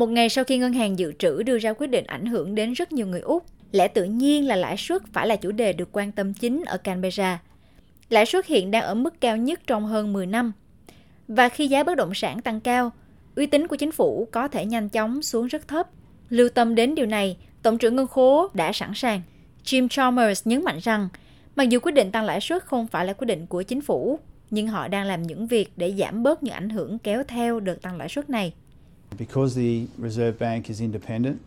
Một ngày sau khi ngân hàng dự trữ đưa ra quyết định ảnh hưởng đến rất nhiều người Úc, lẽ tự nhiên là lãi suất phải là chủ đề được quan tâm chính ở Canberra. Lãi suất hiện đang ở mức cao nhất trong hơn 10 năm. Và khi giá bất động sản tăng cao, uy tín của chính phủ có thể nhanh chóng xuống rất thấp. Lưu tâm đến điều này, Tổng trưởng Ngân khố đã sẵn sàng. Jim Chalmers nhấn mạnh rằng, mặc dù quyết định tăng lãi suất không phải là quyết định của chính phủ, nhưng họ đang làm những việc để giảm bớt những ảnh hưởng kéo theo đợt tăng lãi suất này. Because the Reserve Bank is independent,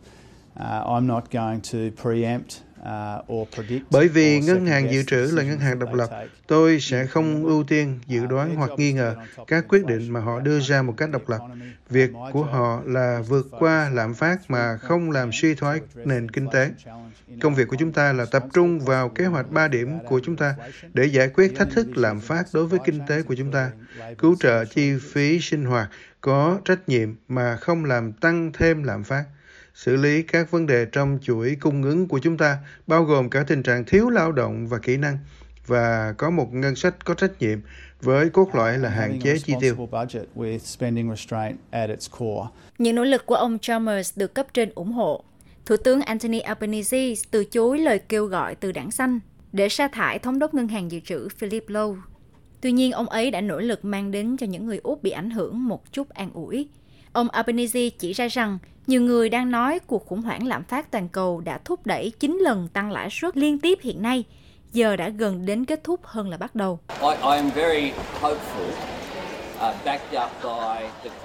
uh, I'm not going to preempt uh, bởi vì ngân hàng dự trữ là ngân hàng độc lập, tôi sẽ không ưu tiên dự đoán hoặc nghi ngờ các quyết định mà họ đưa ra một cách độc lập. Việc của họ là vượt qua lạm phát mà không làm suy thoái nền kinh tế. Công việc của chúng ta là tập trung vào kế hoạch 3 điểm của chúng ta để giải quyết thách thức lạm phát đối với kinh tế của chúng ta, cứu trợ chi phí sinh hoạt có trách nhiệm mà không làm tăng thêm lạm phát xử lý các vấn đề trong chuỗi cung ứng của chúng ta, bao gồm cả tình trạng thiếu lao động và kỹ năng, và có một ngân sách có trách nhiệm với cốt lõi là hạn chế chi tiêu. Những nỗ lực của ông Chalmers được cấp trên ủng hộ. Thủ tướng Anthony Albanese từ chối lời kêu gọi từ đảng xanh để sa thải thống đốc ngân hàng dự trữ Philip Lowe. Tuy nhiên, ông ấy đã nỗ lực mang đến cho những người Úc bị ảnh hưởng một chút an ủi. Ông Albanese chỉ ra rằng nhiều người đang nói cuộc khủng hoảng lạm phát toàn cầu đã thúc đẩy 9 lần tăng lãi suất liên tiếp hiện nay, giờ đã gần đến kết thúc hơn là bắt đầu.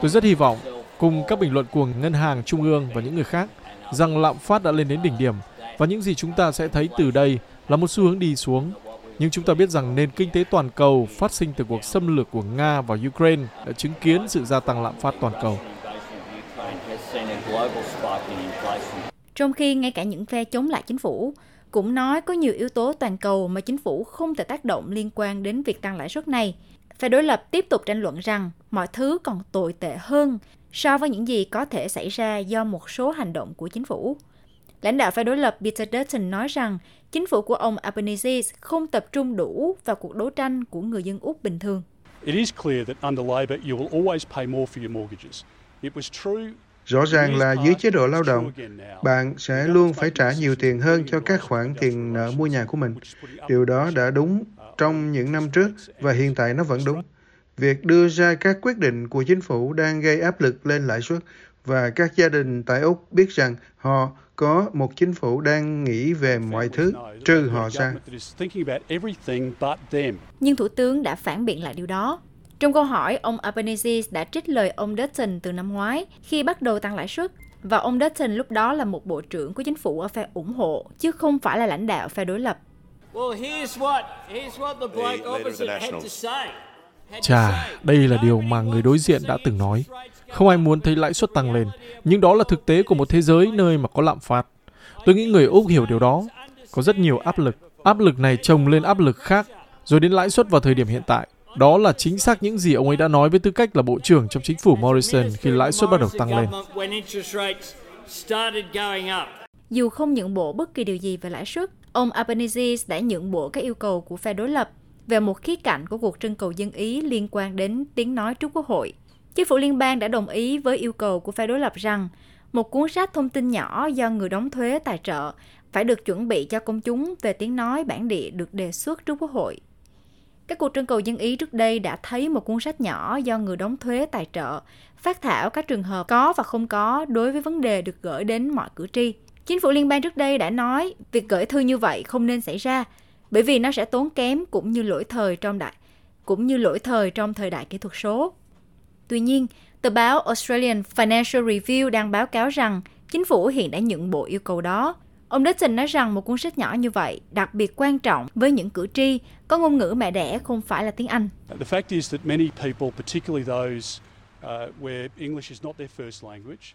Tôi rất hy vọng, cùng các bình luận của Ngân hàng Trung ương và những người khác, rằng lạm phát đã lên đến đỉnh điểm và những gì chúng ta sẽ thấy từ đây là một xu hướng đi xuống. Nhưng chúng ta biết rằng nền kinh tế toàn cầu phát sinh từ cuộc xâm lược của Nga và Ukraine đã chứng kiến sự gia tăng lạm phát toàn cầu. Trong khi ngay cả những phe chống lại chính phủ cũng nói có nhiều yếu tố toàn cầu mà chính phủ không thể tác động liên quan đến việc tăng lãi suất này. Phe đối lập tiếp tục tranh luận rằng mọi thứ còn tồi tệ hơn so với những gì có thể xảy ra do một số hành động của chính phủ. Lãnh đạo phe đối lập Peter Dutton nói rằng chính phủ của ông Albanese không tập trung đủ vào cuộc đấu tranh của người dân Úc bình thường. It is clear that under Labour you will always pay more for your mortgages. It was true Rõ ràng là dưới chế độ lao động, bạn sẽ luôn phải trả nhiều tiền hơn cho các khoản tiền nợ mua nhà của mình. Điều đó đã đúng trong những năm trước và hiện tại nó vẫn đúng. Việc đưa ra các quyết định của chính phủ đang gây áp lực lên lãi suất và các gia đình tại Úc biết rằng họ có một chính phủ đang nghĩ về mọi thứ trừ họ ra. Nhưng Thủ tướng đã phản biện lại điều đó. Trong câu hỏi, ông Albanese đã trích lời ông Dutton từ năm ngoái khi bắt đầu tăng lãi suất và ông Dutton lúc đó là một bộ trưởng của chính phủ ở phe ủng hộ, chứ không phải là lãnh đạo phe đối lập. Chà, đây là điều mà người đối diện đã từng nói. Không ai muốn thấy lãi suất tăng lên, nhưng đó là thực tế của một thế giới nơi mà có lạm phát. Tôi nghĩ người Úc hiểu điều đó. Có rất nhiều áp lực. Áp lực này chồng lên áp lực khác, rồi đến lãi suất vào thời điểm hiện tại. Đó là chính xác những gì ông ấy đã nói với tư cách là bộ trưởng trong chính phủ Morrison khi lãi suất bắt đầu tăng lên. Dù không nhượng bộ bất kỳ điều gì về lãi suất, ông Albanese đã nhượng bộ các yêu cầu của phe đối lập về một khía cạnh của cuộc trưng cầu dân Ý liên quan đến tiếng nói trước Quốc hội. Chính phủ liên bang đã đồng ý với yêu cầu của phe đối lập rằng một cuốn sách thông tin nhỏ do người đóng thuế tài trợ phải được chuẩn bị cho công chúng về tiếng nói bản địa được đề xuất trước Quốc hội. Các cuộc trưng cầu dân Ý trước đây đã thấy một cuốn sách nhỏ do người đóng thuế tài trợ, phát thảo các trường hợp có và không có đối với vấn đề được gửi đến mọi cử tri. Chính phủ liên bang trước đây đã nói việc gửi thư như vậy không nên xảy ra, bởi vì nó sẽ tốn kém cũng như lỗi thời trong đại cũng như lỗi thời trong thời đại kỹ thuật số. Tuy nhiên, tờ báo Australian Financial Review đang báo cáo rằng chính phủ hiện đã nhận bộ yêu cầu đó Ông Dutton nói rằng một cuốn sách nhỏ như vậy đặc biệt quan trọng với những cử tri có ngôn ngữ mẹ đẻ không phải là tiếng Anh. The fact is that many people, particularly those uh, where English is not their first language,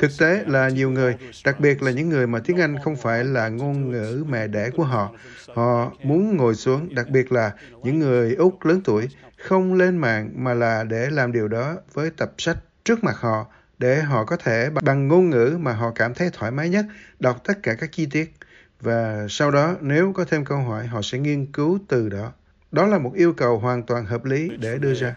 Thực tế là nhiều người, đặc biệt là những người mà tiếng Anh không phải là ngôn ngữ mẹ đẻ của họ, họ muốn ngồi xuống, đặc biệt là những người Úc lớn tuổi, không lên mạng mà là để làm điều đó với tập sách trước mặt họ để họ có thể bằng ngôn ngữ mà họ cảm thấy thoải mái nhất, đọc tất cả các chi tiết và sau đó, nếu có thêm câu hỏi, họ sẽ nghiên cứu từ đó. Đó là một yêu cầu hoàn toàn hợp lý để đưa ra.